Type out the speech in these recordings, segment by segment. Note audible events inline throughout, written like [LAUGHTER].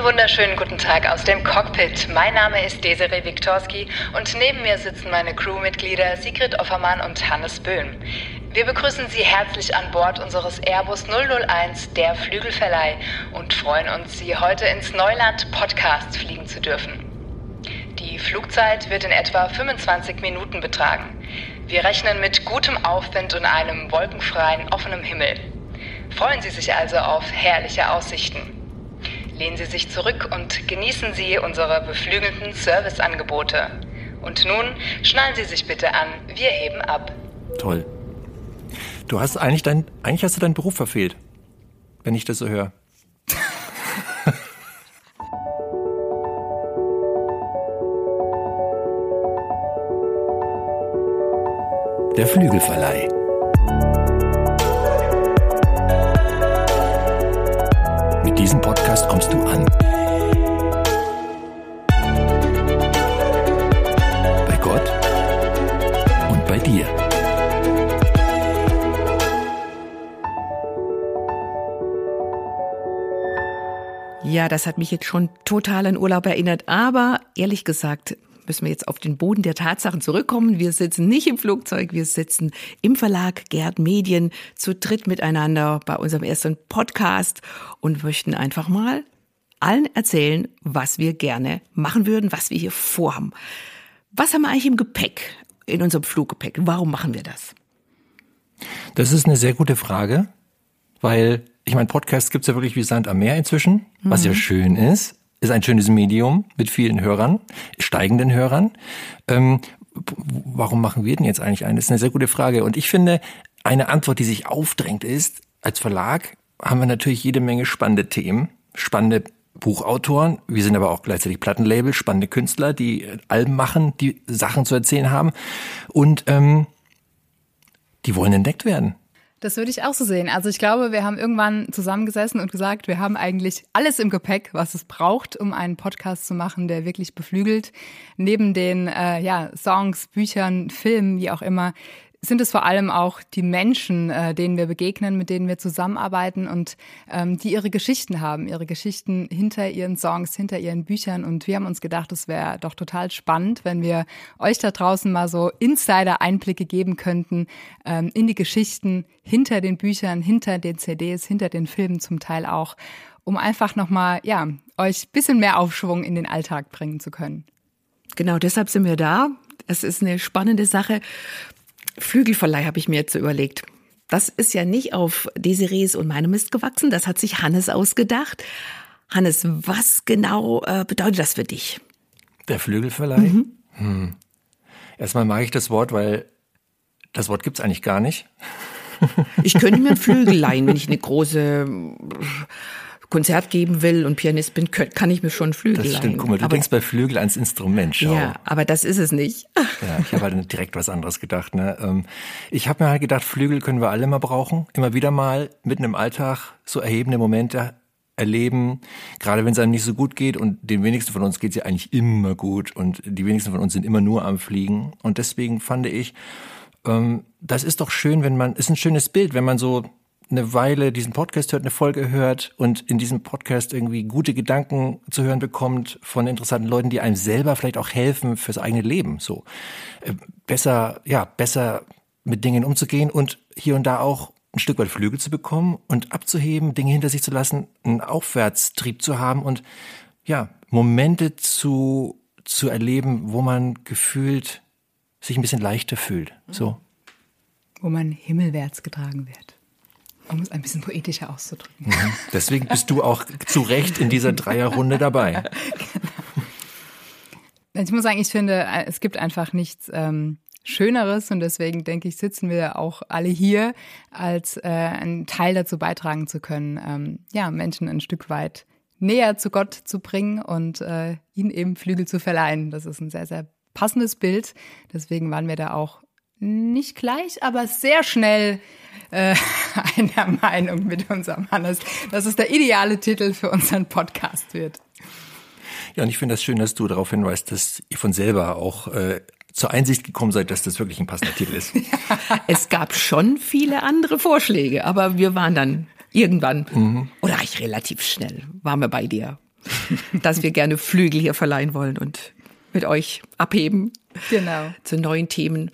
Einen wunderschönen guten Tag aus dem Cockpit. Mein Name ist Desiree Viktorski und neben mir sitzen meine Crewmitglieder Sigrid Offermann und Hannes Böhm. Wir begrüßen Sie herzlich an Bord unseres Airbus 001 der Flügelverleih und freuen uns, Sie heute ins Neuland Podcast fliegen zu dürfen. Die Flugzeit wird in etwa 25 Minuten betragen. Wir rechnen mit gutem Aufwind und einem wolkenfreien, offenem Himmel. Freuen Sie sich also auf herrliche Aussichten. Lehnen Sie sich zurück und genießen Sie unsere beflügelten Serviceangebote. Und nun schnallen Sie sich bitte an, wir heben ab. Toll. Du hast eigentlich dein, eigentlich hast du deinen Beruf verfehlt, wenn ich das so höre. Der Flügelverleih. Diesem Podcast kommst du an. Bei Gott und bei dir. Ja, das hat mich jetzt schon total an Urlaub erinnert, aber ehrlich gesagt müssen wir jetzt auf den Boden der Tatsachen zurückkommen. Wir sitzen nicht im Flugzeug, wir sitzen im Verlag Gerd Medien zu dritt miteinander bei unserem ersten Podcast und möchten einfach mal allen erzählen, was wir gerne machen würden, was wir hier vorhaben. Was haben wir eigentlich im Gepäck, in unserem Fluggepäck? Warum machen wir das? Das ist eine sehr gute Frage, weil ich meine, Podcasts gibt's ja wirklich wie Sand am Meer inzwischen, was ja schön ist. Ist ein schönes Medium mit vielen Hörern, steigenden Hörern. Ähm, warum machen wir denn jetzt eigentlich einen? Das ist eine sehr gute Frage. Und ich finde, eine Antwort, die sich aufdrängt, ist, als Verlag haben wir natürlich jede Menge spannende Themen, spannende Buchautoren. Wir sind aber auch gleichzeitig Plattenlabel, spannende Künstler, die äh, Alben machen, die Sachen zu erzählen haben. Und ähm, die wollen entdeckt werden. Das würde ich auch so sehen. Also ich glaube, wir haben irgendwann zusammengesessen und gesagt, wir haben eigentlich alles im Gepäck, was es braucht, um einen Podcast zu machen, der wirklich beflügelt. Neben den äh, ja, Songs, Büchern, Filmen, wie auch immer, sind es vor allem auch die Menschen, äh, denen wir begegnen, mit denen wir zusammenarbeiten und ähm, die ihre Geschichten haben, ihre Geschichten hinter ihren Songs, hinter ihren Büchern. Und wir haben uns gedacht, es wäre doch total spannend, wenn wir euch da draußen mal so Insider-Einblicke geben könnten ähm, in die Geschichten hinter den Büchern, hinter den CDs, hinter den Filmen zum Teil auch, um einfach nochmal, ja, euch bisschen mehr Aufschwung in den Alltag bringen zu können. Genau, deshalb sind wir da. Es ist eine spannende Sache. Flügelverleih habe ich mir jetzt so überlegt. Das ist ja nicht auf Desirees und meinem Mist gewachsen, das hat sich Hannes ausgedacht. Hannes, was genau äh, bedeutet das für dich? Der Flügelverleih? Hm. Erstmal mag ich das Wort, weil das Wort gibt's eigentlich gar nicht. Ich könnte mir einen [LAUGHS] Flügel leihen, wenn ich eine große Konzert geben will und Pianist bin, kann ich mir schon Flügel Das stimmt. Guck mal, du aber, denkst bei Flügel ans Instrument. Schau. ja, aber das ist es nicht. [LAUGHS] Ja, ich habe halt direkt was anderes gedacht. Ne? Ähm, Ich habe mir halt gedacht, Flügel können wir alle mal brauchen. Immer wieder mal mitten im Alltag so erhebende Momente erleben. Gerade wenn es einem nicht so gut geht und den wenigsten von uns geht es ja eigentlich immer gut und die wenigsten von uns sind immer nur am Fliegen. Und deswegen fand ich, ähm, das ist doch schön, wenn man, ist ein schönes Bild, wenn man so eine Weile diesen Podcast hört, eine Folge hört und in diesem Podcast irgendwie gute Gedanken zu hören bekommt von interessanten Leuten, die einem selber vielleicht auch helfen fürs eigene Leben, so Äh, besser, ja, besser mit Dingen umzugehen und hier und da auch ein Stück weit Flügel zu bekommen und abzuheben, Dinge hinter sich zu lassen, einen Aufwärtstrieb zu haben und ja, Momente zu zu erleben, wo man gefühlt sich ein bisschen leichter fühlt, so. Wo man himmelwärts getragen wird. Um es ein bisschen poetischer auszudrücken. Deswegen bist du auch zu Recht in dieser Dreierrunde dabei. [LAUGHS] Ich muss sagen, ich finde, äh, es gibt einfach nichts ähm, Schöneres und deswegen denke ich, sitzen wir auch alle hier, als äh, einen Teil dazu beitragen zu können, ähm, ja, Menschen ein Stück weit näher zu Gott zu bringen und äh, ihnen eben Flügel zu verleihen. Das ist ein sehr, sehr passendes Bild. Deswegen waren wir da auch nicht gleich, aber sehr schnell äh, [LAUGHS] einer Meinung mit unserem Hannes, dass es der ideale Titel für unseren Podcast wird. Ja, und ich finde das schön, dass du darauf hinweist, dass ihr von selber auch äh, zur Einsicht gekommen seid, dass das wirklich ein passender Titel ist. [LAUGHS] Es gab schon viele andere Vorschläge, aber wir waren dann irgendwann, oder eigentlich relativ schnell, waren wir bei dir. dass wir gerne Flügel hier verleihen wollen und mit euch abheben. Genau. Zu neuen Themen.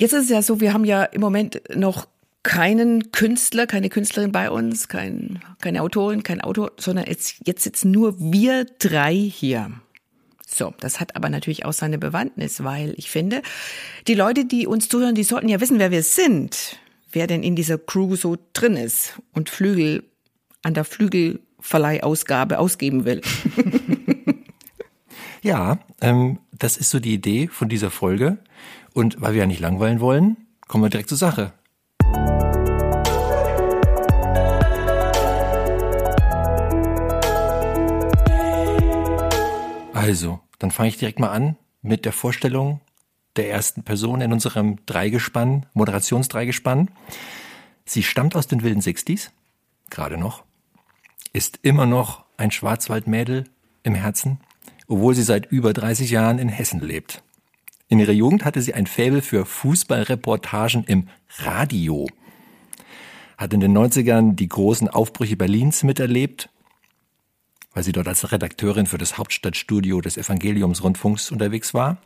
Jetzt ist es ja so, wir haben ja im Moment noch keinen Künstler, keine Künstlerin bei uns, kein, keine Autorin, kein Autor, sondern jetzt, jetzt sitzen nur wir drei hier. So, das hat aber natürlich auch seine Bewandtnis, weil ich finde, die Leute, die uns zuhören, die sollten ja wissen, wer wir sind, wer denn in dieser Crew so drin ist und Flügel an der Flügelverleihausgabe ausgeben will. [LAUGHS] ja, ähm, das ist so die Idee von dieser Folge. Und weil wir ja nicht langweilen wollen, kommen wir direkt zur Sache. Also, dann fange ich direkt mal an mit der Vorstellung der ersten Person in unserem Dreigespann, Moderationsdreigespann. Sie stammt aus den wilden Sixties, gerade noch, ist immer noch ein Schwarzwaldmädel im Herzen, obwohl sie seit über 30 Jahren in Hessen lebt. In ihrer Jugend hatte sie ein Faible für Fußballreportagen im Radio, hat in den 90ern die großen Aufbrüche Berlins miterlebt weil sie dort als Redakteurin für das Hauptstadtstudio des Evangeliumsrundfunks unterwegs war.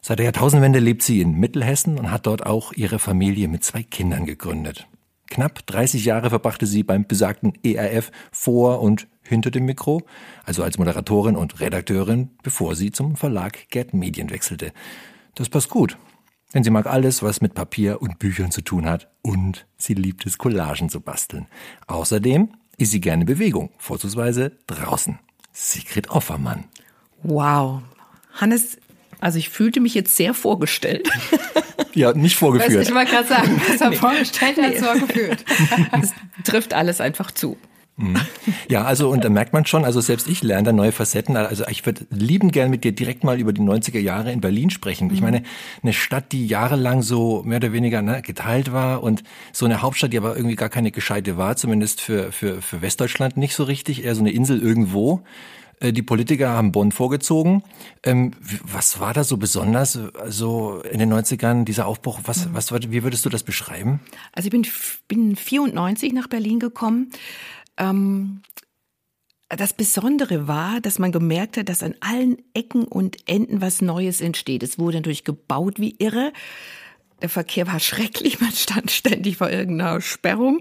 Seit der Jahrtausendwende lebt sie in Mittelhessen und hat dort auch ihre Familie mit zwei Kindern gegründet. Knapp 30 Jahre verbrachte sie beim besagten ERF vor und hinter dem Mikro, also als Moderatorin und Redakteurin, bevor sie zum Verlag Gerd Medien wechselte. Das passt gut, denn sie mag alles, was mit Papier und Büchern zu tun hat und sie liebt es, Collagen zu basteln. Außerdem ist sie gerne Bewegung, vorzugsweise draußen. Sigrid Offermann. Wow. Hannes, also ich fühlte mich jetzt sehr vorgestellt. [LAUGHS] Ja, nicht vorgeführt. ich wollte gerade sagen, besser nee. vorgestellt als nee. vorgeführt. [LAUGHS] Es trifft alles einfach zu. Mhm. Ja, also und da merkt man schon, also selbst ich lerne da neue Facetten. Also ich würde lieben gern mit dir direkt mal über die 90er Jahre in Berlin sprechen. Ich mhm. meine, eine Stadt, die jahrelang so mehr oder weniger ne, geteilt war und so eine Hauptstadt, die aber irgendwie gar keine gescheite war, zumindest für, für, für Westdeutschland nicht so richtig, eher so eine Insel irgendwo. Äh, die Politiker haben Bonn vorgezogen. Ähm, was war da so besonders, so in den 90ern, dieser Aufbruch? Was, mhm. was, wie würdest du das beschreiben? Also ich bin, bin 94 nach Berlin gekommen ähm, das Besondere war, dass man gemerkt hat, dass an allen Ecken und Enden was Neues entsteht. Es wurde natürlich gebaut wie irre. Der Verkehr war [LAUGHS] schrecklich, man stand ständig vor irgendeiner Sperrung.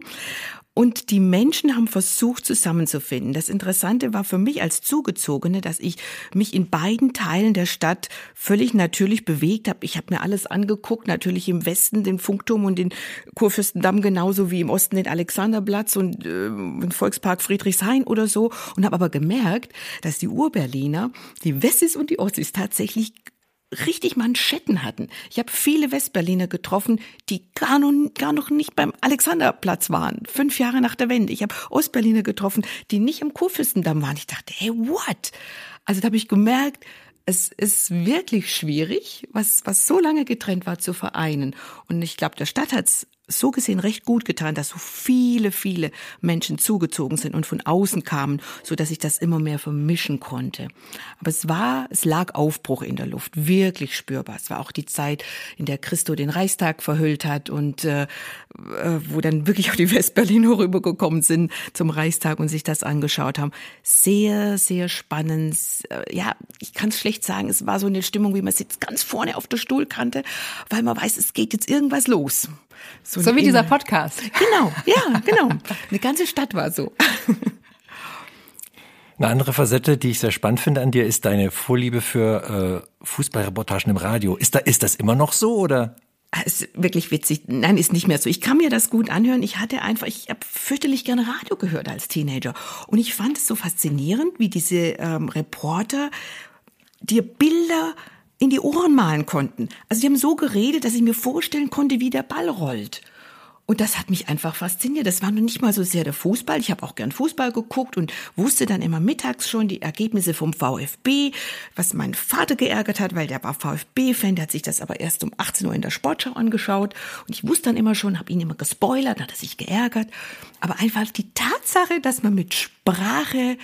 Und die Menschen haben versucht zusammenzufinden. Das Interessante war für mich als Zugezogene, dass ich mich in beiden Teilen der Stadt völlig natürlich bewegt habe. Ich habe mir alles angeguckt, natürlich im Westen den Funkturm und den Kurfürstendamm genauso wie im Osten den Alexanderplatz und äh, den Volkspark Friedrichshain oder so und habe aber gemerkt, dass die Urberliner, die Wessis und die Ossis tatsächlich richtig Manschetten hatten. Ich habe viele Westberliner getroffen, die gar noch, gar noch nicht beim Alexanderplatz waren, fünf Jahre nach der Wende. Ich habe Ostberliner getroffen, die nicht im Kurfürstendamm waren. Ich dachte, hey, what? Also da habe ich gemerkt, es ist wirklich schwierig, was, was so lange getrennt war, zu vereinen. Und ich glaube, der Stadt hat's so gesehen recht gut getan, dass so viele, viele Menschen zugezogen sind und von außen kamen, so dass ich das immer mehr vermischen konnte. Aber es war, es lag Aufbruch in der Luft, wirklich spürbar. Es war auch die Zeit, in der Christo den Reichstag verhüllt hat und äh, äh wo dann wirklich auch die Westberliner rübergekommen sind zum Reichstag und sich das angeschaut haben. Sehr, sehr spannend. Äh, ja, ich kann es schlecht sagen. Es war so eine Stimmung, wie man sitzt ganz vorne auf der Stuhlkante, weil man weiß, es geht jetzt irgendwas los. So, so wie Inhalt. dieser Podcast. Genau, ja, genau. Eine ganze Stadt war so. Eine andere Facette, die ich sehr spannend finde an dir, ist deine Vorliebe für äh, Fußballreportagen im Radio. Ist, da, ist das immer noch so oder? Ah, ist wirklich witzig. Nein, ist nicht mehr so. Ich kann mir das gut anhören. Ich hatte einfach, ich habe fürchterlich gerne Radio gehört als Teenager. Und ich fand es so faszinierend, wie diese ähm, Reporter dir Bilder in die Ohren malen konnten. Also die haben so geredet, dass ich mir vorstellen konnte, wie der Ball rollt. Und das hat mich einfach fasziniert. Das war noch nicht mal so sehr der Fußball. Ich habe auch gern Fußball geguckt und wusste dann immer mittags schon die Ergebnisse vom VfB, was meinen Vater geärgert hat, weil der war VfB-Fan, der hat sich das aber erst um 18 Uhr in der Sportschau angeschaut. Und ich wusste dann immer schon, habe ihn immer gespoilert, hat er sich geärgert. Aber einfach die Tatsache, dass man mit Sprache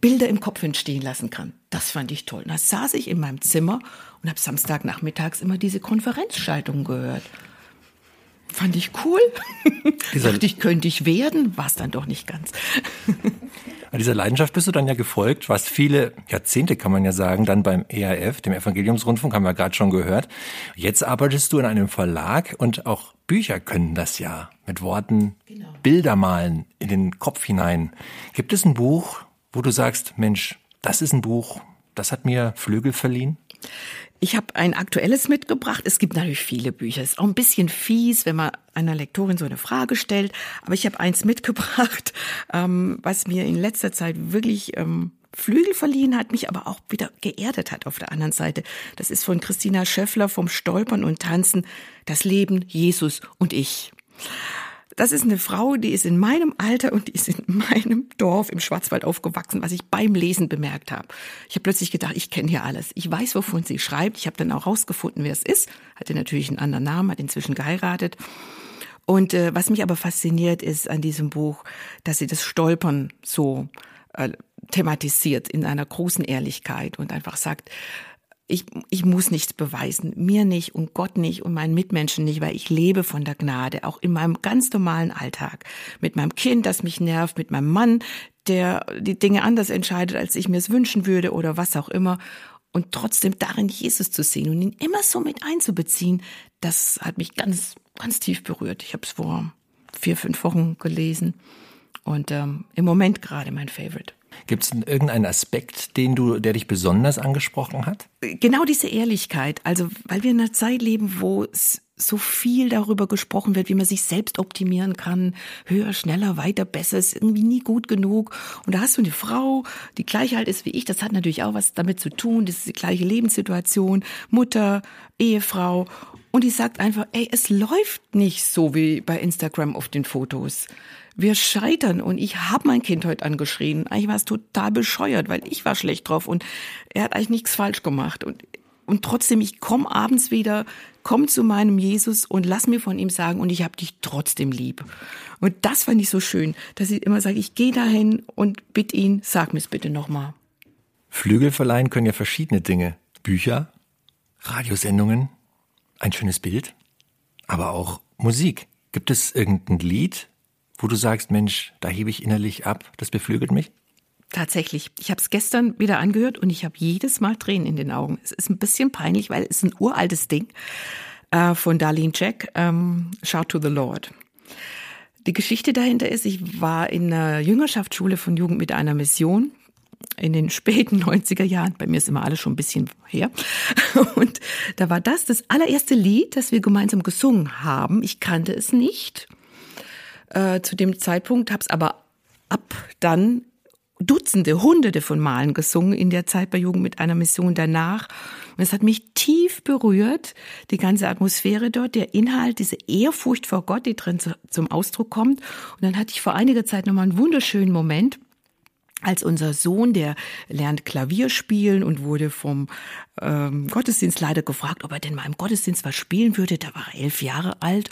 Bilder im Kopf entstehen lassen kann. Das fand ich toll. Und da saß ich in meinem Zimmer und habe Samstagnachmittags immer diese Konferenzschaltungen gehört. Fand ich cool. [LAUGHS] Dachte ich, könnte ich werden, war es dann doch nicht ganz. [LAUGHS] An dieser Leidenschaft bist du dann ja gefolgt, was viele Jahrzehnte, kann man ja sagen, dann beim ERF, dem Evangeliumsrundfunk, haben wir gerade schon gehört. Jetzt arbeitest du in einem Verlag und auch Bücher können das ja mit Worten genau. Bilder malen in den Kopf hinein. Gibt es ein Buch, wo du sagst, Mensch, das ist ein Buch, das hat mir Flügel verliehen? Ich habe ein aktuelles mitgebracht. Es gibt natürlich viele Bücher. Es ist auch ein bisschen fies, wenn man einer Lektorin so eine Frage stellt. Aber ich habe eins [LAUGHS] mitgebracht, ähm, was mir in letzter Zeit wirklich ähm, Flügel verliehen hat, mich aber auch wieder geerdet hat auf der anderen Seite. Das ist von Christina Schöffler vom Stolpern und Tanzen, das Leben, Jesus und ich. Das ist eine Frau, die ist in meinem Alter und die ist in meinem Dorf im Schwarzwald aufgewachsen, was ich beim Lesen bemerkt habe. Ich habe plötzlich gedacht, ich kenne hier alles. Ich weiß, wovon sie schreibt. Ich habe dann auch rausgefunden, wer es ist. Hatte natürlich einen anderen Namen, hat inzwischen geheiratet. Und äh, was mich aber fasziniert ist an diesem Buch, dass sie das Stolpern so äh, thematisiert in einer großen Ehrlichkeit und einfach sagt, ich, ich muss nichts beweisen, mir nicht und Gott nicht und meinen Mitmenschen nicht, weil ich lebe von der Gnade, auch in meinem ganz normalen Alltag. Mit meinem Kind, das mich nervt, mit meinem Mann, der die Dinge anders entscheidet, als ich mir es wünschen würde oder was auch immer. Und trotzdem darin Jesus zu sehen und ihn immer so mit einzubeziehen, das hat mich ganz, ganz tief berührt. Ich habe es vor vier, fünf Wochen gelesen und ähm, im Moment gerade mein Favorite. Gibt es irgendeinen Aspekt, den du, der dich besonders angesprochen hat? Genau diese Ehrlichkeit. Also, weil wir in einer Zeit leben, wo so viel darüber gesprochen wird, wie man sich selbst optimieren kann. Höher, schneller, weiter, besser ist irgendwie nie gut genug. Und da hast du eine Frau, die gleich alt ist wie ich. Das hat natürlich auch was damit zu tun. Das ist die gleiche Lebenssituation. Mutter, Ehefrau. Und die sagt einfach, ey, es läuft nicht so wie bei Instagram auf den Fotos wir scheitern und ich habe mein Kind heute angeschrien. Eigentlich war es total bescheuert, weil ich war schlecht drauf und er hat eigentlich nichts falsch gemacht und und trotzdem ich komme abends wieder, komm zu meinem Jesus und lass mir von ihm sagen und ich habe dich trotzdem lieb. Und das fand ich so schön, dass ich immer sage, ich gehe dahin und bitte ihn, sag mir's bitte nochmal. Flügel verleihen können ja verschiedene Dinge. Bücher, Radiosendungen, ein schönes Bild, aber auch Musik. Gibt es irgendein Lied, wo du sagst, Mensch, da hebe ich innerlich ab, das beflügelt mich? Tatsächlich. Ich habe es gestern wieder angehört und ich habe jedes Mal Tränen in den Augen. Es ist ein bisschen peinlich, weil es ein uraltes Ding äh, von Darlene Jack, ähm, Shout to the Lord. Die Geschichte dahinter ist, ich war in einer Jüngerschaftsschule von Jugend mit einer Mission in den späten [LAUGHS] 90er Jahren. Bei mir ist immer alles schon ein bisschen her. [LAUGHS] Und da war das das allererste Lied, das wir gemeinsam gesungen haben. Ich kannte es nicht äh, zu dem Zeitpunkt, habe es aber ab dann Dutzende, Hunderte von Malen gesungen in der Zeit bei Jugend mit einer Mission danach. Und es hat mich tief berührt, die ganze Atmosphäre dort, der Inhalt, diese Ehrfurcht vor Gott, die drin zum Ausdruck kommt. Und dann hatte ich vor einiger Zeit nochmal einen wunderschönen Moment, als unser Sohn, der lernt Klavier spielen und wurde vom ähm, Gottesdienstleiter gefragt, ob er denn mal im Gottesdienst was spielen würde. Da war er elf Jahre alt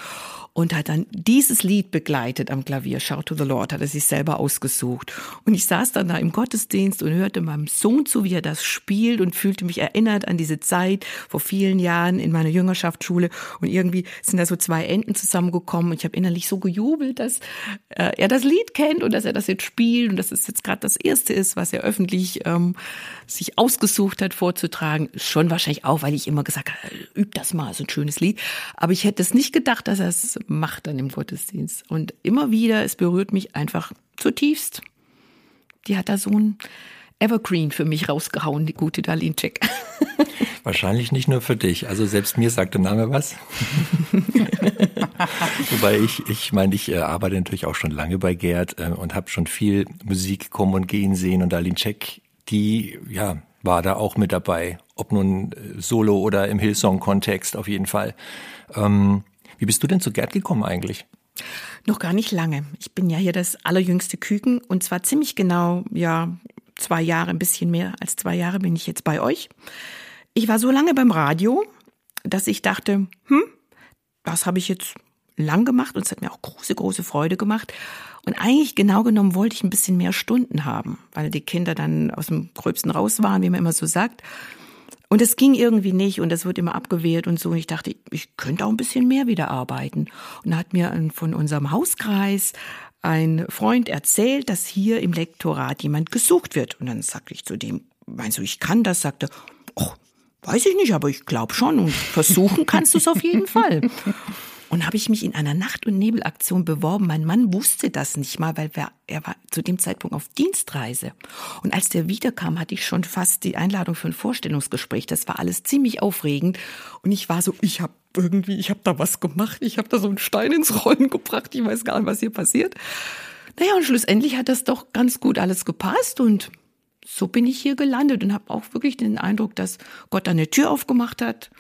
und hat dann dieses Lied begleitet am Klavier. Shout to the Lord hat er sich selber ausgesucht. Und ich saß dann da im Gottesdienst und hörte meinem Sohn zu, wie er das spielt und fühlte mich erinnert an diese Zeit vor vielen Jahren in meiner Jüngerschaftsschule. Und irgendwie sind da so zwei Enden zusammengekommen. Und ich habe innerlich so gejubelt, dass äh, er das Lied kennt und dass er das jetzt spielt und dass es jetzt gerade das erste ist, was er öffentlich ähm, sich ausgesucht hat vorzutragen. Schon wahrscheinlich auch, weil ich immer gesagt habe, üb das mal, so ein schönes Lied. Aber ich hätte es nicht gedacht, dass er es macht dann im Gottesdienst. Und immer wieder, es berührt mich einfach zutiefst. Die hat da so ein Evergreen für mich rausgehauen, die gute Darlene Check. [LAUGHS] Wahrscheinlich nicht nur für dich. Also selbst mir sagt der Name was. [LAUGHS] Wobei ich, ich meine, ich äh, arbeite natürlich auch schon lange bei Gerd äh, und habe schon viel Musik kommen und gehen sehen. Und Darlene Check, die ja war da auch mit dabei, ob nun äh, solo oder im Hillsong-Kontext auf jeden Fall. Ähm, wie bist du denn zu Gerd gekommen eigentlich? Noch gar nicht lange. Ich bin ja hier das allerjüngste Küken und zwar ziemlich genau, ja, zwei Jahre, ein bisschen mehr als zwei Jahre bin ich jetzt bei euch. Ich war so lange beim Radio, dass ich dachte, hm, das habe ich jetzt lang gemacht und es hat mir auch große, große Freude gemacht. Und eigentlich genau genommen wollte ich ein bisschen mehr Stunden haben, weil die Kinder dann aus dem Gröbsten raus waren, wie man immer so sagt. Und es ging irgendwie nicht und das wird immer abgewehrt und so. Und ich dachte, ich könnte auch ein bisschen mehr wieder arbeiten. Und da hat mir von unserem Hauskreis ein Freund erzählt, dass hier im Lektorat jemand gesucht wird. Und dann sagte ich zu dem, meinst du, ich kann das? Sagte, oh, weiß ich nicht, aber ich glaube schon und versuchen kannst du es auf jeden Fall. Und habe ich mich in einer Nacht- und Nebelaktion beworben. Mein Mann wusste das nicht mal, weil wir, er war zu dem Zeitpunkt auf Dienstreise. Und als der wiederkam, hatte ich schon fast die Einladung für ein Vorstellungsgespräch. Das war alles ziemlich aufregend. Und ich war so, ich habe irgendwie, ich habe da was gemacht. Ich habe da so einen Stein ins Rollen gebracht. Ich weiß gar nicht, was hier passiert. Naja, und schlussendlich hat das doch ganz gut alles gepasst und so bin ich hier gelandet und habe auch wirklich den Eindruck, dass Gott eine Tür aufgemacht hat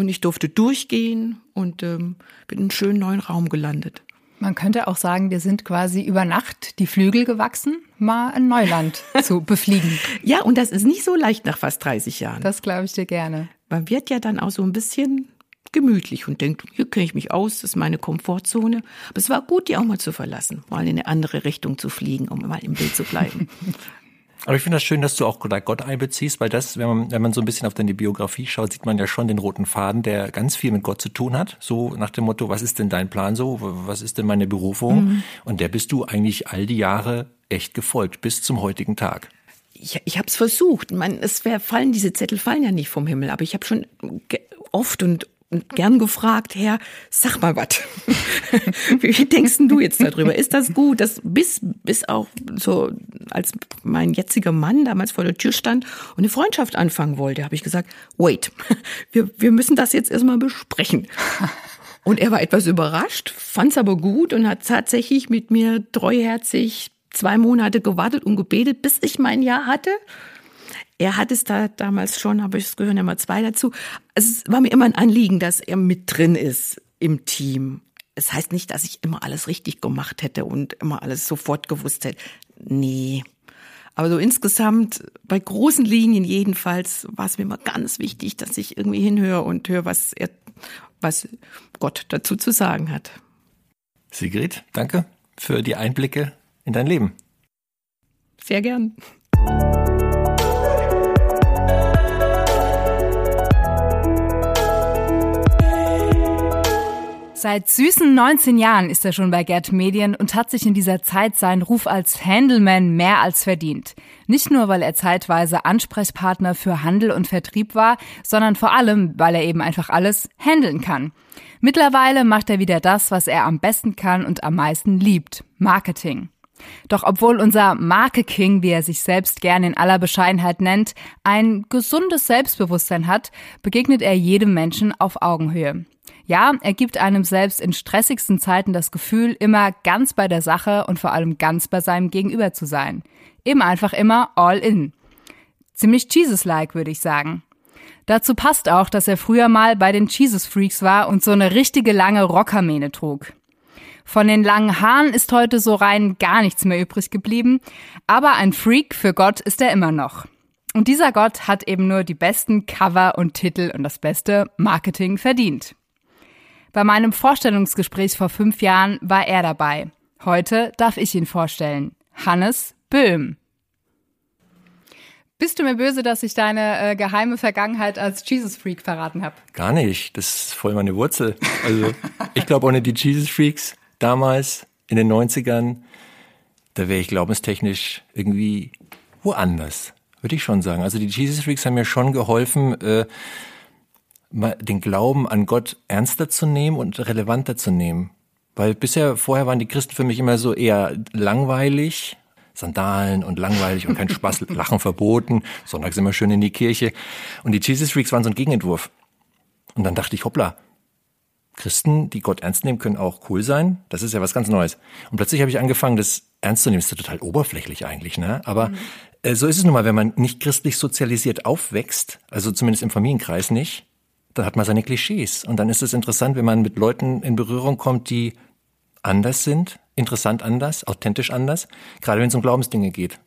und ich durfte durchgehen und ähm, bin in einen schönen neuen Raum gelandet. Man könnte auch sagen, wir sind quasi über Nacht die Flügel gewachsen, mal ein Neuland [LAUGHS] zu befliegen. Ja, und das ist nicht so leicht nach fast 30 Jahren. Das glaube ich dir gerne. Man wird ja dann auch so ein bisschen gemütlich und denkt, hier kenne ich mich aus, das ist meine Komfortzone. Aber es war gut, die auch mal zu verlassen, mal in eine andere Richtung zu fliegen, um mal im Bild zu bleiben. [LAUGHS] Aber ich finde das schön, dass du auch Gott einbeziehst, weil das, wenn man, wenn man so ein bisschen auf deine Biografie schaut, sieht man ja schon den roten Faden, der ganz viel mit Gott zu tun hat. So nach dem Motto, was ist denn dein Plan so? Was ist denn meine Berufung? Mhm. Und der bist du eigentlich all die Jahre echt gefolgt, bis zum heutigen Tag. Ich, ich habe es versucht. Man, es fallen diese Zettel fallen ja nicht vom Himmel, aber ich habe schon oft und gern gefragt, Herr, sag mal was. [LAUGHS] Wie denkst du jetzt darüber? Ist das gut, dass bis, bis auch so, als mein jetziger Mann damals vor der Tür stand und eine Freundschaft anfangen wollte, habe ich gesagt, wait, [LAUGHS] wir, wir müssen das jetzt erstmal besprechen. [LAUGHS] Und er war etwas überrascht, fand es aber gut und hat tatsächlich mit mir treuherzig zwei Monate gewartet und gebetet, bis ich mein Ja hatte. Er hat es da damals schon, aber es gehören mal zwei dazu. Es war mir immer ein Anliegen, dass er mit drin ist im Team. Es das heißt nicht, dass ich immer alles richtig gemacht hätte und immer alles sofort gewusst hätte. Nee. Aber so insgesamt, bei großen Linien jedenfalls, war es mir immer ganz wichtig, dass ich irgendwie hinhöre und höre, was er, was Gott dazu zu sagen hat. Sigrid, danke für die Einblicke in dein Leben. Sehr gern. Seit süßen 19 Jahren ist er schon bei Gerd Medien und hat sich in dieser Zeit seinen Ruf als Handleman mehr als verdient. Nicht nur, weil er zeitweise Ansprechpartner für Handel und Vertrieb war, sondern vor allem, weil er eben einfach alles handeln kann. Mittlerweile macht er wieder das, was er am besten kann und am meisten liebt. Marketing. Doch obwohl unser Marke-King, wie er sich selbst gerne in aller Bescheidenheit nennt, ein gesundes Selbstbewusstsein hat, begegnet er jedem Menschen auf Augenhöhe. Ja, er gibt einem selbst in stressigsten Zeiten das Gefühl, immer ganz bei der Sache und vor allem ganz bei seinem Gegenüber zu sein. Eben einfach immer all in. Ziemlich Jesus-like, würde ich sagen. Dazu passt auch, dass er früher mal bei den Jesus Freaks war und so eine richtige lange Rockermähne trug. Von den langen Haaren ist heute so rein gar nichts mehr übrig geblieben, aber ein Freak für Gott ist er immer noch. Und dieser Gott hat eben nur die besten Cover und Titel und das beste Marketing verdient. Bei meinem Vorstellungsgespräch vor fünf Jahren war er dabei. Heute darf ich ihn vorstellen. Hannes Böhm. Bist du mir böse, dass ich deine äh, geheime Vergangenheit als Jesus Freak verraten habe? Gar nicht. Das ist voll meine Wurzel. Also ich glaube, ohne die Jesus Freaks damals in den 90ern, da wäre ich glaubenstechnisch irgendwie woanders, würde ich schon sagen. Also die Jesus Freaks haben mir schon geholfen, äh, den Glauben an Gott ernster zu nehmen und relevanter zu nehmen. Weil bisher, vorher waren die Christen für mich immer so eher langweilig, Sandalen und langweilig und kein [LAUGHS] Spaß, Lachen verboten, sonntags immer schön in die Kirche. Und die Jesus Freaks waren so ein Gegenentwurf. Und dann dachte ich, hoppla, Christen, die Gott ernst nehmen, können auch cool sein. Das ist ja was ganz Neues. Und plötzlich habe ich angefangen, das ernst zu nehmen. Das ist ja total oberflächlich eigentlich, ne? Aber mhm. äh, so ist es nun mal, wenn man nicht christlich sozialisiert aufwächst, also zumindest im Familienkreis nicht, dann hat man seine Klischees. Und dann ist es interessant, wenn man mit Leuten in Berührung kommt, die anders sind, interessant anders, authentisch anders, gerade wenn es um Glaubensdinge geht.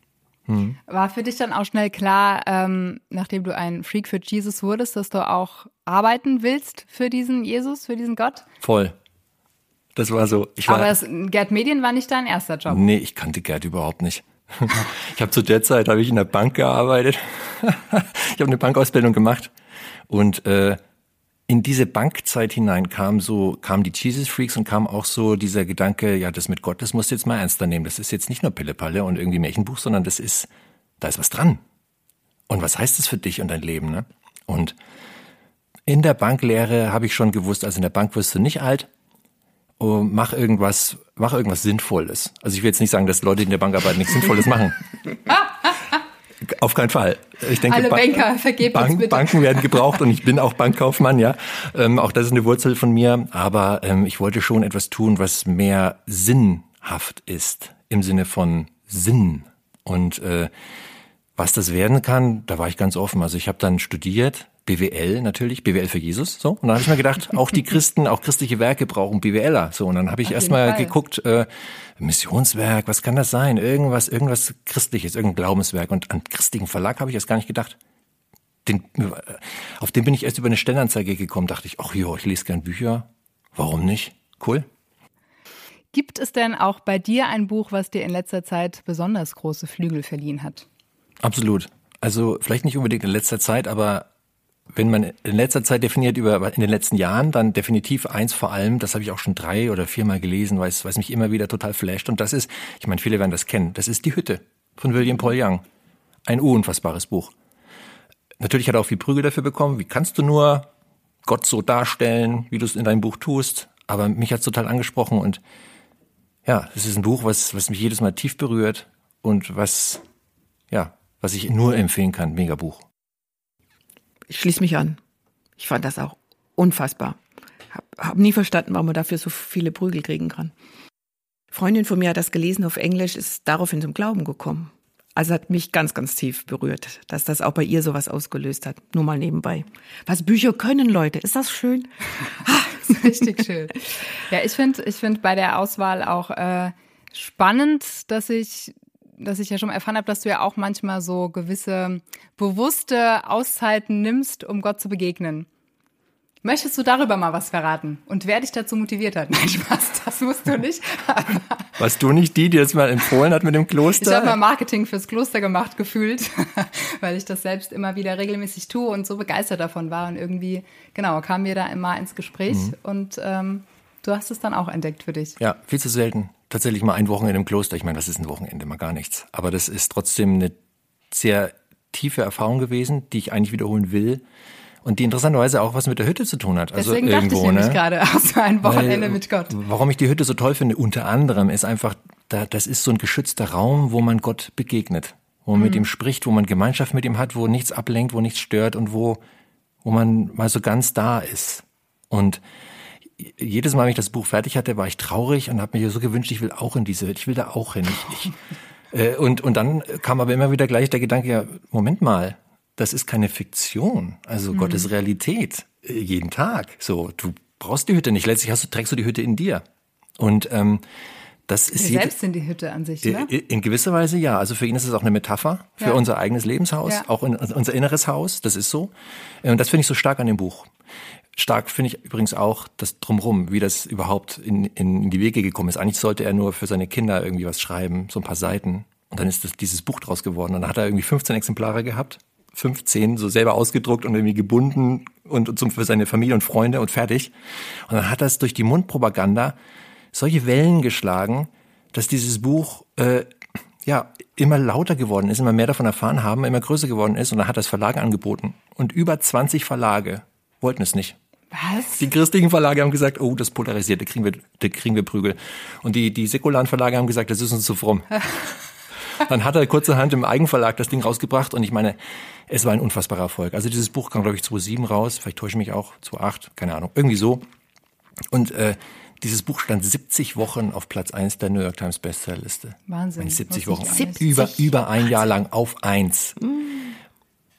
Hm. War für dich dann auch schnell klar, ähm, nachdem du ein Freak für Jesus wurdest, dass du auch arbeiten willst für diesen Jesus, für diesen Gott? Voll. Das war so. Ich war, Aber das, Gerd Medien war nicht dein erster Job. Nee, ich kannte Gerd überhaupt nicht. [LAUGHS] ich habe zu der Zeit habe ich in der Bank gearbeitet. [LAUGHS] ich habe eine Bankausbildung gemacht und äh, in diese Bankzeit hinein kam so, kamen die Jesus Freaks und kam auch so dieser Gedanke, ja, das mit Gott, das musst du jetzt mal ernster nehmen. Das ist jetzt nicht nur Pillepalle und irgendwie Märchenbuch, sondern das ist, da ist was dran. Und was heißt das für dich und dein Leben, ne? Und in der Banklehre habe ich schon gewusst, also in der Bank wirst du nicht alt. Oh, mach irgendwas, mach irgendwas Sinnvolles. Also ich will jetzt nicht sagen, dass Leute, in der Bank arbeiten, nichts Sinnvolles machen. [LAUGHS] Auf keinen Fall. Ich denke, Alle Banker, vergebt Bank, uns bitte. Banken werden gebraucht und ich bin auch Bankkaufmann, ja. Ähm, auch das ist eine Wurzel von mir. Aber ähm, ich wollte schon etwas tun, was mehr sinnhaft ist, im Sinne von Sinn. Und äh, was das werden kann, da war ich ganz offen. Also ich habe dann studiert, BWL natürlich, BWL für Jesus, so. Und dann habe ich mir gedacht, auch die Christen, auch christliche Werke brauchen BWLer, so. Und dann habe ich erstmal geguckt, äh, Missionswerk, was kann das sein? Irgendwas, irgendwas Christliches, irgendein Glaubenswerk. Und an christlichen Verlag habe ich erst gar nicht gedacht. Den, auf den bin ich erst über eine Stellenanzeige gekommen, dachte ich, ach jo, ich lese gern Bücher. Warum nicht? Cool. Gibt es denn auch bei dir ein Buch, was dir in letzter Zeit besonders große Flügel verliehen hat? Absolut. Also vielleicht nicht unbedingt in letzter Zeit, aber wenn man in letzter Zeit definiert über in den letzten Jahren, dann definitiv eins vor allem, das habe ich auch schon drei oder viermal gelesen, weil es, weil es mich immer wieder total flasht. Und das ist, ich meine, viele werden das kennen, das ist Die Hütte von William Paul Young. Ein unfassbares Buch. Natürlich hat er auch viel Prügel dafür bekommen. Wie kannst du nur Gott so darstellen, wie du es in deinem Buch tust? Aber mich hat es total angesprochen und ja, es ist ein Buch, was, was mich jedes Mal tief berührt und was, ja, was ich nur empfehlen kann. Mega Buch ich schließe mich an. Ich fand das auch unfassbar. Hab, hab nie verstanden, warum man dafür so viele Prügel kriegen kann. Freundin von mir hat das gelesen auf Englisch, ist daraufhin zum Glauben gekommen. Also hat mich ganz, ganz tief berührt, dass das auch bei ihr sowas ausgelöst hat. Nur mal nebenbei. Was Bücher können, Leute, ist das schön? das [LAUGHS] ist richtig schön. Ja, ich finde ich finde bei der Auswahl auch äh, spannend, dass ich dass ich ja schon mal erfahren habe, dass du ja auch manchmal so gewisse bewusste Auszeiten nimmst, um Gott zu begegnen. Möchtest du darüber mal was verraten? Und wer dich dazu motiviert hat? [LAUGHS] Nein, Spaß, das musst du nicht. [LAUGHS] Warst du nicht die, die das mal empfohlen hat mit dem Kloster? Ich habe mal Marketing fürs Kloster gemacht, gefühlt, [LAUGHS] weil ich das selbst immer wieder regelmäßig tue und so begeistert davon war. Und irgendwie, genau, kamen wir da immer ins Gespräch mhm. und ähm, du hast es dann auch entdeckt für dich. Ja, viel zu selten tatsächlich mal ein Wochenende im Kloster. Ich meine, das ist ein Wochenende, mal gar nichts. Aber das ist trotzdem eine sehr tiefe Erfahrung gewesen, die ich eigentlich wiederholen will. Und die interessanterweise auch was mit der Hütte zu tun hat. Also Deswegen irgendwo, dachte ich nämlich ne? gerade, [LAUGHS] aus ein Wochenende Weil, mit Gott. Warum ich die Hütte so toll finde, unter anderem, ist einfach, da, das ist so ein geschützter Raum, wo man Gott begegnet, wo man mhm. mit ihm spricht, wo man Gemeinschaft mit ihm hat, wo nichts ablenkt, wo nichts stört und wo, wo man mal so ganz da ist. Und jedes Mal, wenn ich das Buch fertig hatte, war ich traurig und habe mir so gewünscht, ich will auch in diese Welt, ich will da auch hin. Ich, ich, [LAUGHS] äh, und, und dann kam aber immer wieder gleich der Gedanke, ja, Moment mal, das ist keine Fiktion. Also mhm. Gott ist Realität. Äh, jeden Tag. So, du brauchst die Hütte nicht. Letztlich hast du, trägst du die Hütte in dir. Und ähm, das ist Wir selbst sind die Hütte an sich, ne? In gewisser Weise ja. Also für ihn ist es auch eine Metapher für ja. unser eigenes Lebenshaus, ja. auch in, unser inneres Haus. Das ist so. Und das finde ich so stark an dem Buch. Stark finde ich übrigens auch das Drumrum, wie das überhaupt in, in, die Wege gekommen ist. Eigentlich sollte er nur für seine Kinder irgendwie was schreiben, so ein paar Seiten. Und dann ist das, dieses Buch draus geworden. Und dann hat er irgendwie 15 Exemplare gehabt. 15 so selber ausgedruckt und irgendwie gebunden und, und für seine Familie und Freunde und fertig. Und dann hat es durch die Mundpropaganda solche Wellen geschlagen, dass dieses Buch äh, ja immer lauter geworden ist, immer mehr davon erfahren haben, immer größer geworden ist und dann hat das Verlag angeboten. Und über 20 Verlage wollten es nicht. Was? Die christlichen Verlage haben gesagt, oh, das polarisiert, da kriegen wir, da kriegen wir Prügel. Und die, die säkularen Verlage haben gesagt, das ist uns zu fromm. [LAUGHS] Dann hat er kurzerhand im Eigenverlag das Ding rausgebracht und ich meine, es war ein unfassbarer Erfolg. Also dieses Buch kam, glaube ich, 2007 raus, vielleicht täusche ich mich auch, 2008, keine Ahnung, irgendwie so. Und äh, dieses Buch stand 70 Wochen auf Platz 1 der New York Times Bestsellerliste. Wahnsinn. 70 Wochen. 70. Über, über ein Jahr lang auf 1. Mm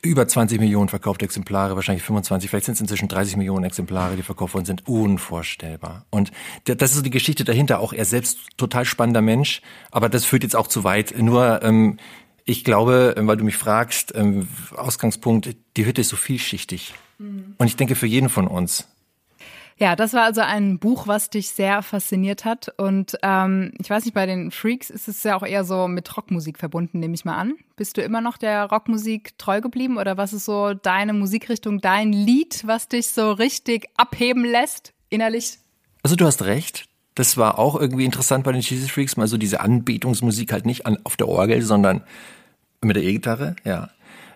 über 20 Millionen verkaufte Exemplare, wahrscheinlich 25, vielleicht sind es inzwischen 30 Millionen Exemplare, die verkauft worden sind. Unvorstellbar. Und das ist so die Geschichte dahinter. Auch er selbst total spannender Mensch, aber das führt jetzt auch zu weit. Nur ähm, ich glaube, weil du mich fragst, ähm, Ausgangspunkt, die Hütte ist so vielschichtig. Mhm. Und ich denke für jeden von uns. Ja, das war also ein Buch, was dich sehr fasziniert hat. Und ähm, ich weiß nicht, bei den Freaks ist es ja auch eher so mit Rockmusik verbunden, nehme ich mal an. Bist du immer noch der Rockmusik treu geblieben oder was ist so deine Musikrichtung, dein Lied, was dich so richtig abheben lässt innerlich? Also du hast recht. Das war auch irgendwie interessant bei den Jesus Freaks, mal so diese Anbetungsmusik halt nicht an, auf der Orgel, sondern mit der E-Gitarre, ja.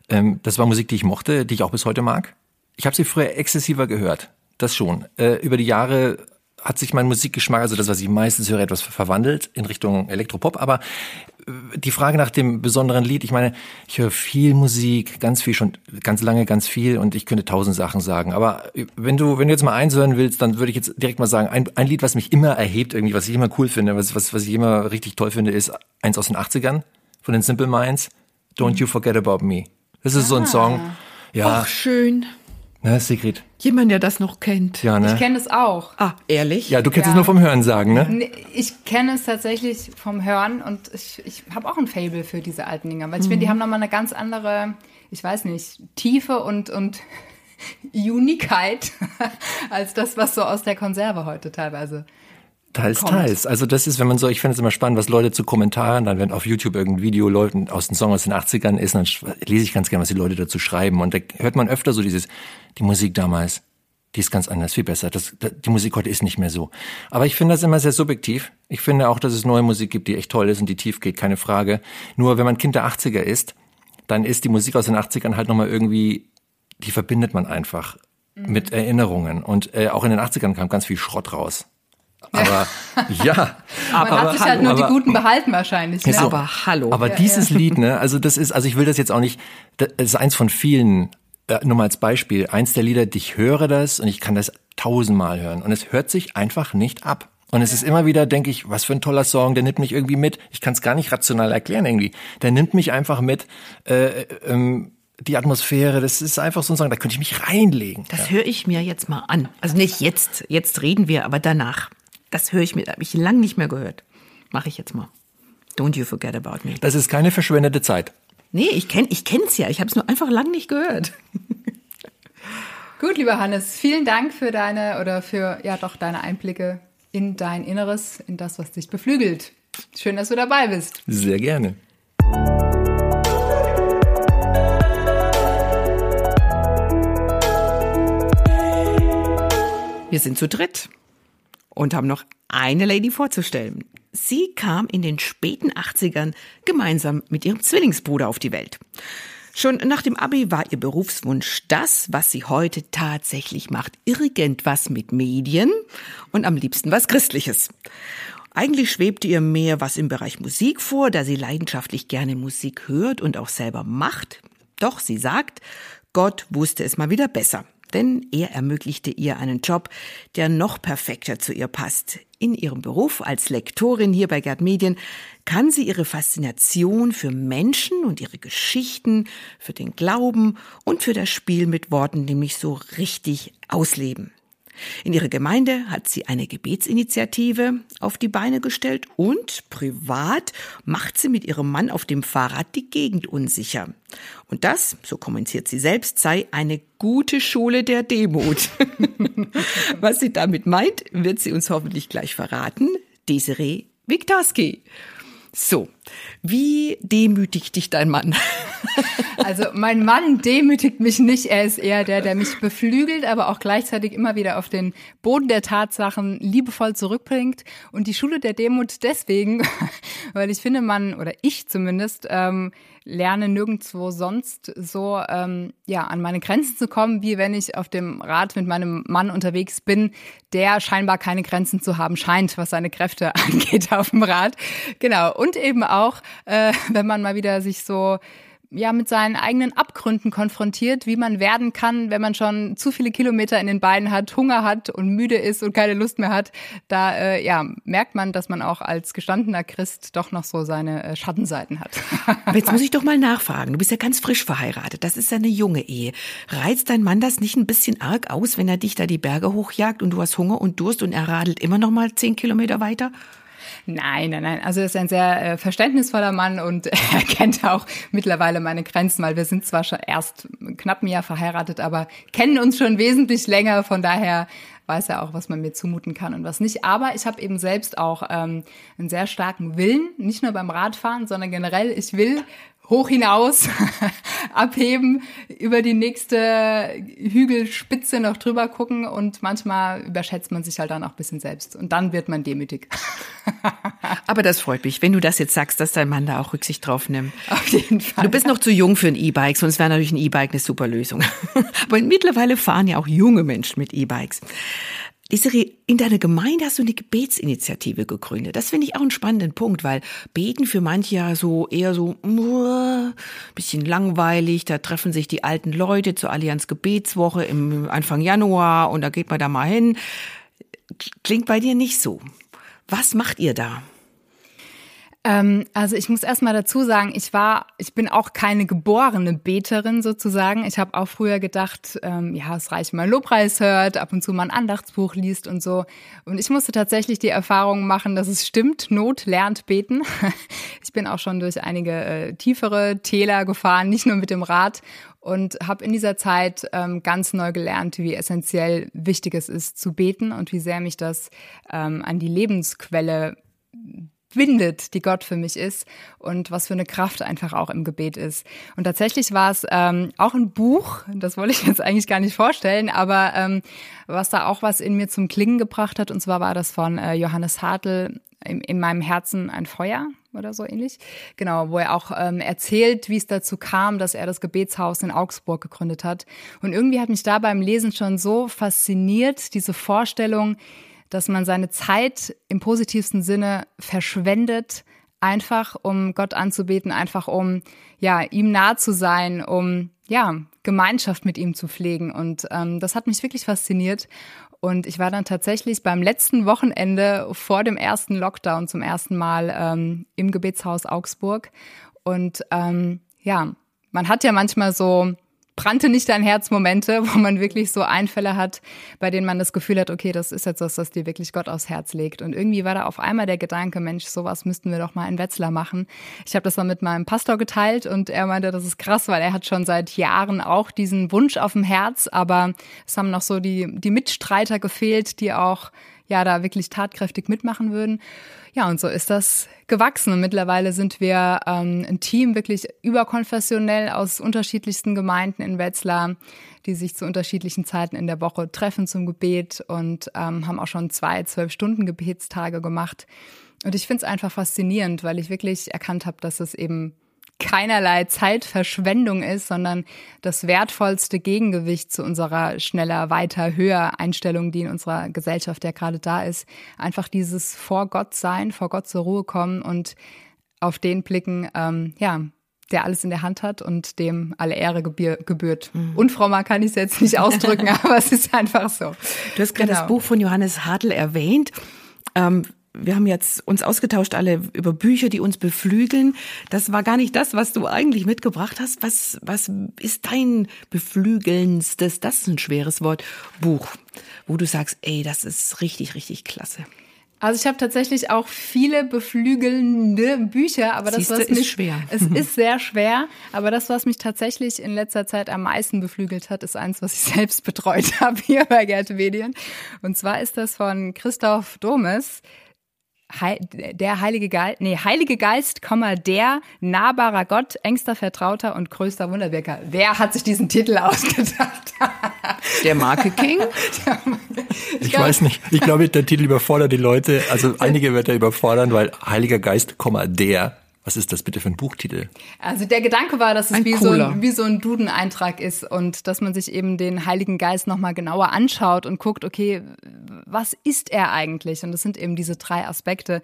Ähm, das war Musik, die ich mochte, die ich auch bis heute mag. Ich habe sie früher exzessiver gehört das schon. Äh, über die Jahre hat sich mein Musikgeschmack, also das, was ich meistens höre, etwas verwandelt in Richtung Elektropop. Aber äh, die Frage nach dem besonderen Lied, ich meine, ich höre viel Musik, ganz viel schon, ganz lange, ganz viel und ich könnte tausend Sachen sagen. Aber äh, wenn du, wenn du jetzt mal eins hören willst, dann würde ich jetzt direkt mal sagen, ein, ein Lied, was mich immer erhebt, irgendwie, was ich immer cool finde, was, was, was ich immer richtig toll finde, ist eins aus den 80ern von den Simple Minds, Don't You Forget About Me. Das ist ah. so ein ah. Song. Ja. Ach, schön. Ne, Sigrid? Jemand, der das noch kennt. Ja, ne? Ich kenne es auch. Ah, ehrlich? Ja, du kennst ja. es nur vom Hören sagen, ne? Ich kenne es tatsächlich vom Hören und ich, ich habe auch ein Fable für diese alten Dinger, weil ich mhm. finde, die haben nochmal eine ganz andere, ich weiß nicht, Tiefe und, und [LAUGHS] Unikeit [LAUGHS] als das, was so aus der Konserve heute teilweise Teils, kommt. teils. Also das ist, wenn man so, ich finde es immer spannend, was Leute zu Kommentaren, dann wenn auf YouTube irgendein Video Leuten aus dem Song aus den 80ern ist, dann lese ich ganz gerne, was die Leute dazu schreiben. Und da hört man öfter so dieses, die Musik damals, die ist ganz anders, viel besser. Das, die Musik heute ist nicht mehr so. Aber ich finde das immer sehr subjektiv. Ich finde auch, dass es neue Musik gibt, die echt toll ist und die tief geht, keine Frage. Nur wenn man Kind der 80er ist, dann ist die Musik aus den 80ern halt nochmal irgendwie, die verbindet man einfach mhm. mit Erinnerungen. Und äh, auch in den 80ern kam ganz viel Schrott raus. Aber ja. [LAUGHS] Aber, Man hat sich halt nur aber, die Guten behalten wahrscheinlich. Ne? So, aber hallo. Aber ja, dieses ja. Lied, ne, also das ist, also ich will das jetzt auch nicht, das ist eins von vielen, äh, nur mal als Beispiel, eins der Lieder, ich höre das und ich kann das tausendmal hören. Und es hört sich einfach nicht ab. Und es ist immer wieder, denke ich, was für ein toller Song, der nimmt mich irgendwie mit. Ich kann es gar nicht rational erklären irgendwie. Der nimmt mich einfach mit. Äh, ähm, die Atmosphäre, das ist einfach so ein Song, da könnte ich mich reinlegen. Das ja. höre ich mir jetzt mal an. Also nicht jetzt, jetzt reden wir, aber danach. Das höre ich mir, habe ich lang nicht mehr gehört. Mache ich jetzt mal. Don't you forget about me. Das ist keine verschwendete Zeit. Nee, ich kenne ich kenn's ja. Ich habe es nur einfach lang nicht gehört. [LAUGHS] Gut, lieber Hannes, vielen Dank für deine oder für ja doch deine Einblicke in dein Inneres, in das, was dich beflügelt. Schön, dass du dabei bist. Sehr gerne. Wir sind zu dritt und haben noch eine Lady vorzustellen. Sie kam in den späten 80ern gemeinsam mit ihrem Zwillingsbruder auf die Welt. Schon nach dem Abi war ihr Berufswunsch das, was sie heute tatsächlich macht. Irgendwas mit Medien und am liebsten was Christliches. Eigentlich schwebte ihr mehr was im Bereich Musik vor, da sie leidenschaftlich gerne Musik hört und auch selber macht. Doch sie sagt, Gott wusste es mal wieder besser denn er ermöglichte ihr einen Job, der noch perfekter zu ihr passt. In ihrem Beruf als Lektorin hier bei Gerd Medien kann sie ihre Faszination für Menschen und ihre Geschichten, für den Glauben und für das Spiel mit Worten nämlich so richtig ausleben. In ihrer Gemeinde hat sie eine Gebetsinitiative auf die Beine gestellt und privat macht sie mit ihrem Mann auf dem Fahrrad die Gegend unsicher. Und das, so kommentiert sie selbst, sei eine gute Schule der Demut. [LAUGHS] Was sie damit meint, wird sie uns hoffentlich gleich verraten. Desiree Wiktarski. So, wie demütigt dich dein Mann? [LAUGHS] Also mein Mann demütigt mich nicht. Er ist eher der, der mich beflügelt, aber auch gleichzeitig immer wieder auf den Boden der Tatsachen liebevoll zurückbringt. Und die Schule der Demut deswegen, [LAUGHS] weil ich finde, man, oder ich zumindest, ähm, lerne nirgendwo sonst so ähm, ja an meine Grenzen zu kommen, wie wenn ich auf dem Rad mit meinem Mann unterwegs bin, der scheinbar keine Grenzen zu haben scheint, was seine Kräfte [LAUGHS] angeht auf dem Rad. Genau. Und eben auch, äh, wenn man mal wieder sich so ja mit seinen eigenen Abgründen konfrontiert, wie man werden kann, wenn man schon zu viele Kilometer in den Beinen hat, Hunger hat und müde ist und keine Lust mehr hat. Da äh, ja merkt man, dass man auch als gestandener Christ doch noch so seine äh, Schattenseiten hat. Aber jetzt muss ich doch mal nachfragen. Du bist ja ganz frisch verheiratet. Das ist ja eine junge Ehe. Reizt dein Mann das nicht ein bisschen arg aus, wenn er dich da die Berge hochjagt und du hast Hunger und Durst und er radelt immer noch mal zehn Kilometer weiter? Nein, nein, nein. Also er ist ein sehr äh, verständnisvoller Mann und [LAUGHS] er kennt auch mittlerweile meine Grenzen, weil wir sind zwar schon erst knapp ein Jahr verheiratet, aber kennen uns schon wesentlich länger. Von daher weiß ja auch, was man mir zumuten kann und was nicht. Aber ich habe eben selbst auch ähm, einen sehr starken Willen, nicht nur beim Radfahren, sondern generell, ich will hoch hinaus [LAUGHS] abheben, über die nächste Hügelspitze noch drüber gucken und manchmal überschätzt man sich halt dann auch ein bisschen selbst und dann wird man demütig. [LAUGHS] Aber das freut mich, wenn du das jetzt sagst, dass dein Mann da auch Rücksicht drauf nimmt. Auf jeden Fall. Du bist noch zu jung für ein E-Bike, sonst wäre natürlich ein E-Bike eine super Lösung. [LAUGHS] Aber mittlerweile fahren ja auch junge Menschen mit E-Bikes. Desiree, in deiner Gemeinde hast du eine Gebetsinitiative gegründet. Das finde ich auch einen spannenden Punkt, weil Beten für manche ja so eher so uh, bisschen langweilig. Da treffen sich die alten Leute zur Allianz Gebetswoche im Anfang Januar und da geht man da mal hin. Klingt bei dir nicht so. Was macht ihr da? Ähm, also ich muss erst mal dazu sagen, ich war, ich bin auch keine geborene Beterin sozusagen. Ich habe auch früher gedacht, ähm, ja, es reicht, wenn man Lobpreis hört, ab und zu mal ein Andachtsbuch liest und so. Und ich musste tatsächlich die Erfahrung machen, dass es stimmt, Not lernt beten. [LAUGHS] Ich bin auch schon durch einige äh, tiefere Täler gefahren, nicht nur mit dem Rad und habe in dieser Zeit ähm, ganz neu gelernt, wie essentiell wichtig es ist zu beten und wie sehr mich das ähm, an die Lebensquelle findet, die Gott für mich ist und was für eine Kraft einfach auch im Gebet ist. Und tatsächlich war es ähm, auch ein Buch, das wollte ich [LAUGHS] jetzt eigentlich gar nicht vorstellen, aber ähm, was da auch was in mir zum Klingen gebracht hat, und zwar war das von äh, Johannes Hartl, in, in meinem Herzen ein Feuer oder so ähnlich. Genau, wo er auch ähm, erzählt, wie es dazu kam, dass er das Gebetshaus in Augsburg gegründet hat. Und irgendwie hat mich da beim Lesen schon so fasziniert, diese Vorstellung, dass man seine Zeit im positivsten Sinne verschwendet, einfach um Gott anzubeten, einfach um ja ihm nah zu sein, um ja Gemeinschaft mit ihm zu pflegen. Und ähm, das hat mich wirklich fasziniert. Und ich war dann tatsächlich beim letzten Wochenende vor dem ersten Lockdown zum ersten Mal ähm, im Gebetshaus Augsburg. Und ähm, ja, man hat ja manchmal so brannte nicht dein Herz Momente, wo man wirklich so Einfälle hat, bei denen man das Gefühl hat, okay, das ist jetzt was, das dir wirklich Gott aufs Herz legt. Und irgendwie war da auf einmal der Gedanke, Mensch, sowas müssten wir doch mal in Wetzlar machen. Ich habe das mal mit meinem Pastor geteilt und er meinte, das ist krass, weil er hat schon seit Jahren auch diesen Wunsch auf dem Herz, aber es haben noch so die, die Mitstreiter gefehlt, die auch ja da wirklich tatkräftig mitmachen würden. Ja, und so ist das gewachsen. Und mittlerweile sind wir ähm, ein Team wirklich überkonfessionell aus unterschiedlichsten Gemeinden in Wetzlar, die sich zu unterschiedlichen Zeiten in der Woche treffen zum Gebet und ähm, haben auch schon zwei, zwölf Stunden Gebetstage gemacht. Und ich finde es einfach faszinierend, weil ich wirklich erkannt habe, dass es eben keinerlei Zeitverschwendung ist, sondern das wertvollste Gegengewicht zu unserer schneller, weiter, höher Einstellung, die in unserer Gesellschaft ja gerade da ist. Einfach dieses vor Gott sein, vor Gott zur Ruhe kommen und auf den blicken, ähm, ja, der alles in der Hand hat und dem alle Ehre gebührt. Mhm. Unfrommer kann ich es jetzt nicht [LAUGHS] ausdrücken, aber es ist einfach so. Du hast gerade genau. das Buch von Johannes Hartl erwähnt. Ähm, wir haben jetzt uns ausgetauscht alle über Bücher, die uns beflügeln. Das war gar nicht das, was du eigentlich mitgebracht hast. Was, was ist dein beflügelndstes, das ist ein schweres Wort, Buch, wo du sagst, ey, das ist richtig, richtig klasse. Also ich habe tatsächlich auch viele beflügelnde Bücher, aber das Siehste, was mich ist schwer. [LAUGHS] Es ist sehr schwer, aber das was mich tatsächlich in letzter Zeit am meisten beflügelt hat, ist eins, was ich selbst betreut [LAUGHS] habe hier bei Gerte Medien und zwar ist das von Christoph Domes der Heilige Geist, nee, Heilige Geist, der nahbarer Gott, engster Vertrauter und größter Wunderwirker. Wer hat sich diesen Titel [LAUGHS] ausgedacht? Der Marke King? ich, [LAUGHS] ich weiß nicht. Ich glaube, der Titel überfordert die Leute. Also einige wird er überfordern, weil Heiliger Geist, der was ist das bitte für ein Buchtitel? Also der Gedanke war, dass es wie so, ein, wie so ein Duden-Eintrag ist und dass man sich eben den Heiligen Geist nochmal genauer anschaut und guckt, okay, was ist er eigentlich? Und das sind eben diese drei Aspekte.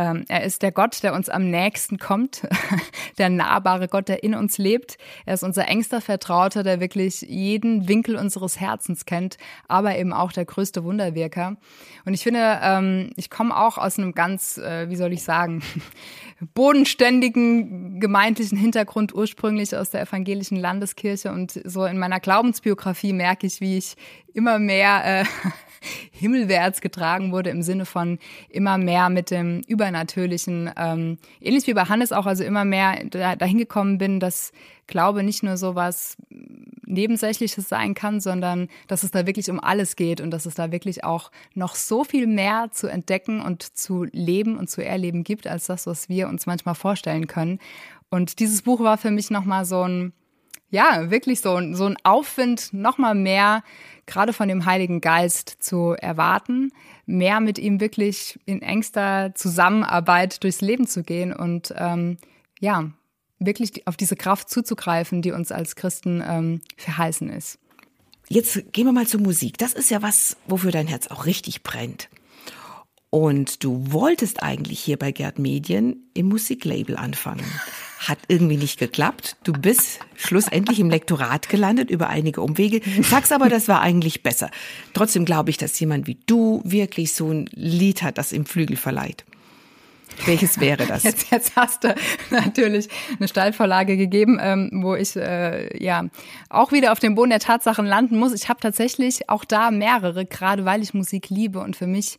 Ähm, er ist der Gott, der uns am nächsten kommt, [LAUGHS] der nahbare Gott, der in uns lebt. Er ist unser engster Vertrauter, der wirklich jeden Winkel unseres Herzens kennt, aber eben auch der größte Wunderwirker. Und ich finde, ähm, ich komme auch aus einem ganz, äh, wie soll ich sagen, [LAUGHS] bodenständigen gemeindlichen Hintergrund ursprünglich aus der evangelischen Landeskirche und so in meiner Glaubensbiografie merke ich, wie ich immer mehr äh, [LAUGHS] himmelwärts getragen wurde im Sinne von immer mehr mit dem Übernatürlichen, ähm, ähnlich wie bei Hannes auch, also immer mehr dahin gekommen bin, dass Glaube nicht nur so was Nebensächliches sein kann, sondern dass es da wirklich um alles geht und dass es da wirklich auch noch so viel mehr zu entdecken und zu leben und zu erleben gibt, als das, was wir uns manchmal vorstellen können. Und dieses Buch war für mich nochmal so ein, ja, wirklich so, so ein Aufwind, nochmal mehr gerade von dem Heiligen Geist zu erwarten, mehr mit ihm wirklich in engster Zusammenarbeit durchs Leben zu gehen und ähm, ja, wirklich auf diese Kraft zuzugreifen, die uns als Christen ähm, verheißen ist. Jetzt gehen wir mal zur Musik. Das ist ja was, wofür dein Herz auch richtig brennt. Und du wolltest eigentlich hier bei Gerd Medien im Musiklabel anfangen. Hat irgendwie nicht geklappt. Du bist schlussendlich im Lektorat gelandet über einige Umwege. Sag's aber, das war eigentlich besser. Trotzdem glaube ich, dass jemand wie du wirklich so ein Lied hat, das im Flügel verleiht. Welches wäre das? Jetzt, jetzt hast du natürlich eine Steilvorlage gegeben, ähm, wo ich äh, ja auch wieder auf dem Boden der Tatsachen landen muss. Ich habe tatsächlich auch da mehrere, gerade weil ich Musik liebe und für mich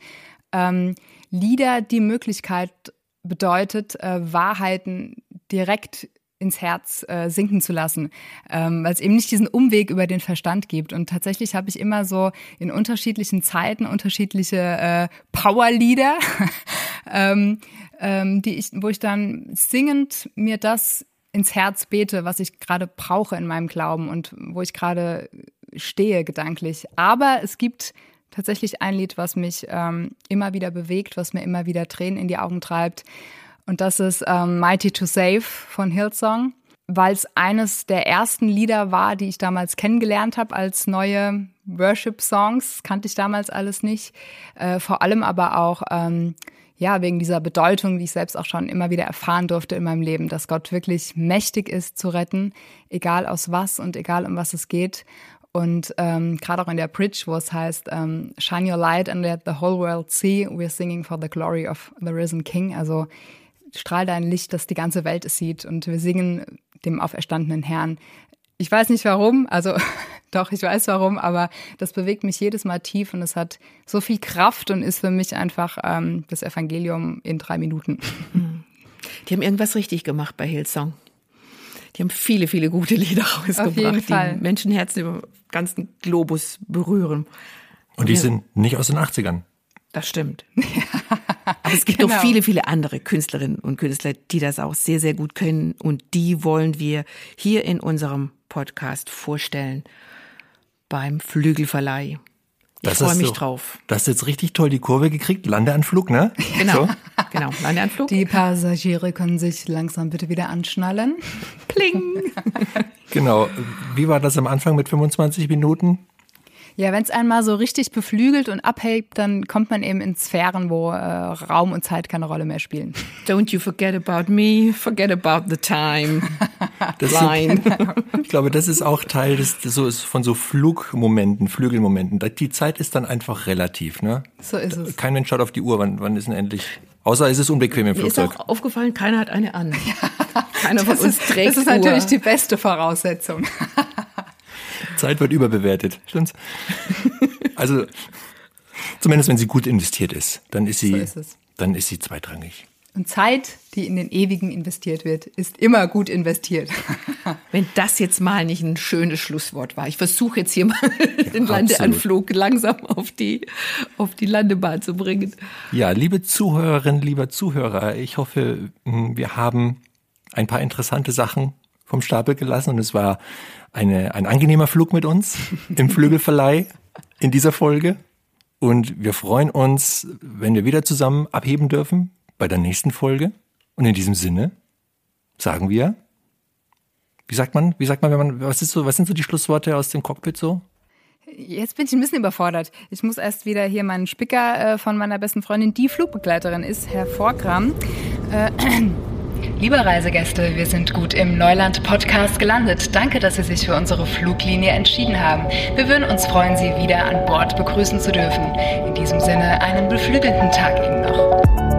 ähm, Lieder die Möglichkeit bedeutet, äh, Wahrheiten direkt ins Herz äh, sinken zu lassen, ähm, weil es eben nicht diesen Umweg über den Verstand gibt. Und tatsächlich habe ich immer so in unterschiedlichen Zeiten unterschiedliche äh, Powerlieder, [LAUGHS] ähm, ähm, die ich, wo ich dann singend mir das ins Herz bete, was ich gerade brauche in meinem Glauben und wo ich gerade stehe gedanklich. Aber es gibt tatsächlich ein Lied, was mich ähm, immer wieder bewegt, was mir immer wieder Tränen in die Augen treibt. Und das ist ähm, Mighty to Save von Hillsong, weil es eines der ersten Lieder war, die ich damals kennengelernt habe als neue Worship-Songs. Kannte ich damals alles nicht. Äh, vor allem aber auch ähm, ja, wegen dieser Bedeutung, die ich selbst auch schon immer wieder erfahren durfte in meinem Leben, dass Gott wirklich mächtig ist zu retten, egal aus was und egal um was es geht. Und ähm, gerade auch in der Bridge, wo es heißt, ähm, Shine your light and let the whole world see, we're singing for the glory of the risen King. Also strahl dein Licht, dass die ganze Welt es sieht. Und wir singen dem auferstandenen Herrn. Ich weiß nicht warum, also [LAUGHS] doch, ich weiß warum, aber das bewegt mich jedes Mal tief und es hat so viel Kraft und ist für mich einfach ähm, das Evangelium in drei Minuten. Die haben irgendwas richtig gemacht bei Hillsong. Die haben viele, viele gute Lieder [LAUGHS] rausgebracht, die Menschenherzen über ganzen Globus berühren. Und die ja. sind nicht aus den 80ern. Das stimmt. [LAUGHS] Aber es gibt genau. noch viele, viele andere Künstlerinnen und Künstler, die das auch sehr, sehr gut können. Und die wollen wir hier in unserem Podcast vorstellen beim Flügelverleih. Ich freue mich so, drauf. Du hast jetzt richtig toll die Kurve gekriegt. Landeanflug, ne? Genau, so. genau, Landeanflug. Die Passagiere können sich langsam bitte wieder anschnallen. Pling. [LAUGHS] genau. Wie war das am Anfang mit 25 Minuten? Ja, wenn es einmal so richtig beflügelt und abhebt, dann kommt man eben in Sphären, wo äh, Raum und Zeit keine Rolle mehr spielen. Don't you forget about me, forget about the time. [LAUGHS] [LAUGHS] Das Line. [LAUGHS] ich glaube, das ist auch Teil des, so ist von so Flugmomenten, Flügelmomenten. Die Zeit ist dann einfach relativ, ne? So ist es. Kein Mensch schaut auf die Uhr, wann, wann ist denn endlich? Außer ist es unbequem im Mir Flugzeug. ist auch aufgefallen, keiner hat eine an. [LAUGHS] Keiner von uns trägt Das ist Uhr. natürlich die beste Voraussetzung. Zeit wird überbewertet, stimmt's? Also, zumindest wenn sie gut investiert ist, dann ist sie, so ist dann ist sie zweitrangig. Und Zeit, die in den Ewigen investiert wird, ist immer gut investiert. [LAUGHS] Wenn das jetzt mal nicht ein schönes Schlusswort war. Ich versuche jetzt hier mal [LAUGHS] den ja, Landeanflug langsam auf die, auf die Landebahn zu bringen. Ja, liebe Zuhörerinnen, lieber Zuhörer, ich hoffe, hm, wir haben ein paar interessante Sachen vom Stapel gelassen und es war eine, ein angenehmer Flug mit uns im [LAUGHS] Flügelverleih in dieser Folge. Und wir freuen uns, wenn wir wieder zusammen abheben dürfen bei der nächsten Folge. Und in diesem Sinne sagen wir, wie sagt man, wie sagt man, wenn man, was ist so, was sind so die Schlussworte aus dem Cockpit so? Jetzt bin ich ein bisschen überfordert. Ich muss erst wieder hier meinen Spicker äh, von meiner besten Freundin, die Flugbegleiterin ist, hervorkramen. Äh, [CLEARS THROAT] Liebe Reisegäste, wir sind gut im Neuland-Podcast gelandet. Danke, dass Sie sich für unsere Fluglinie entschieden haben. Wir würden uns freuen, Sie wieder an Bord begrüßen zu dürfen. In diesem Sinne einen beflügelten Tag Ihnen noch.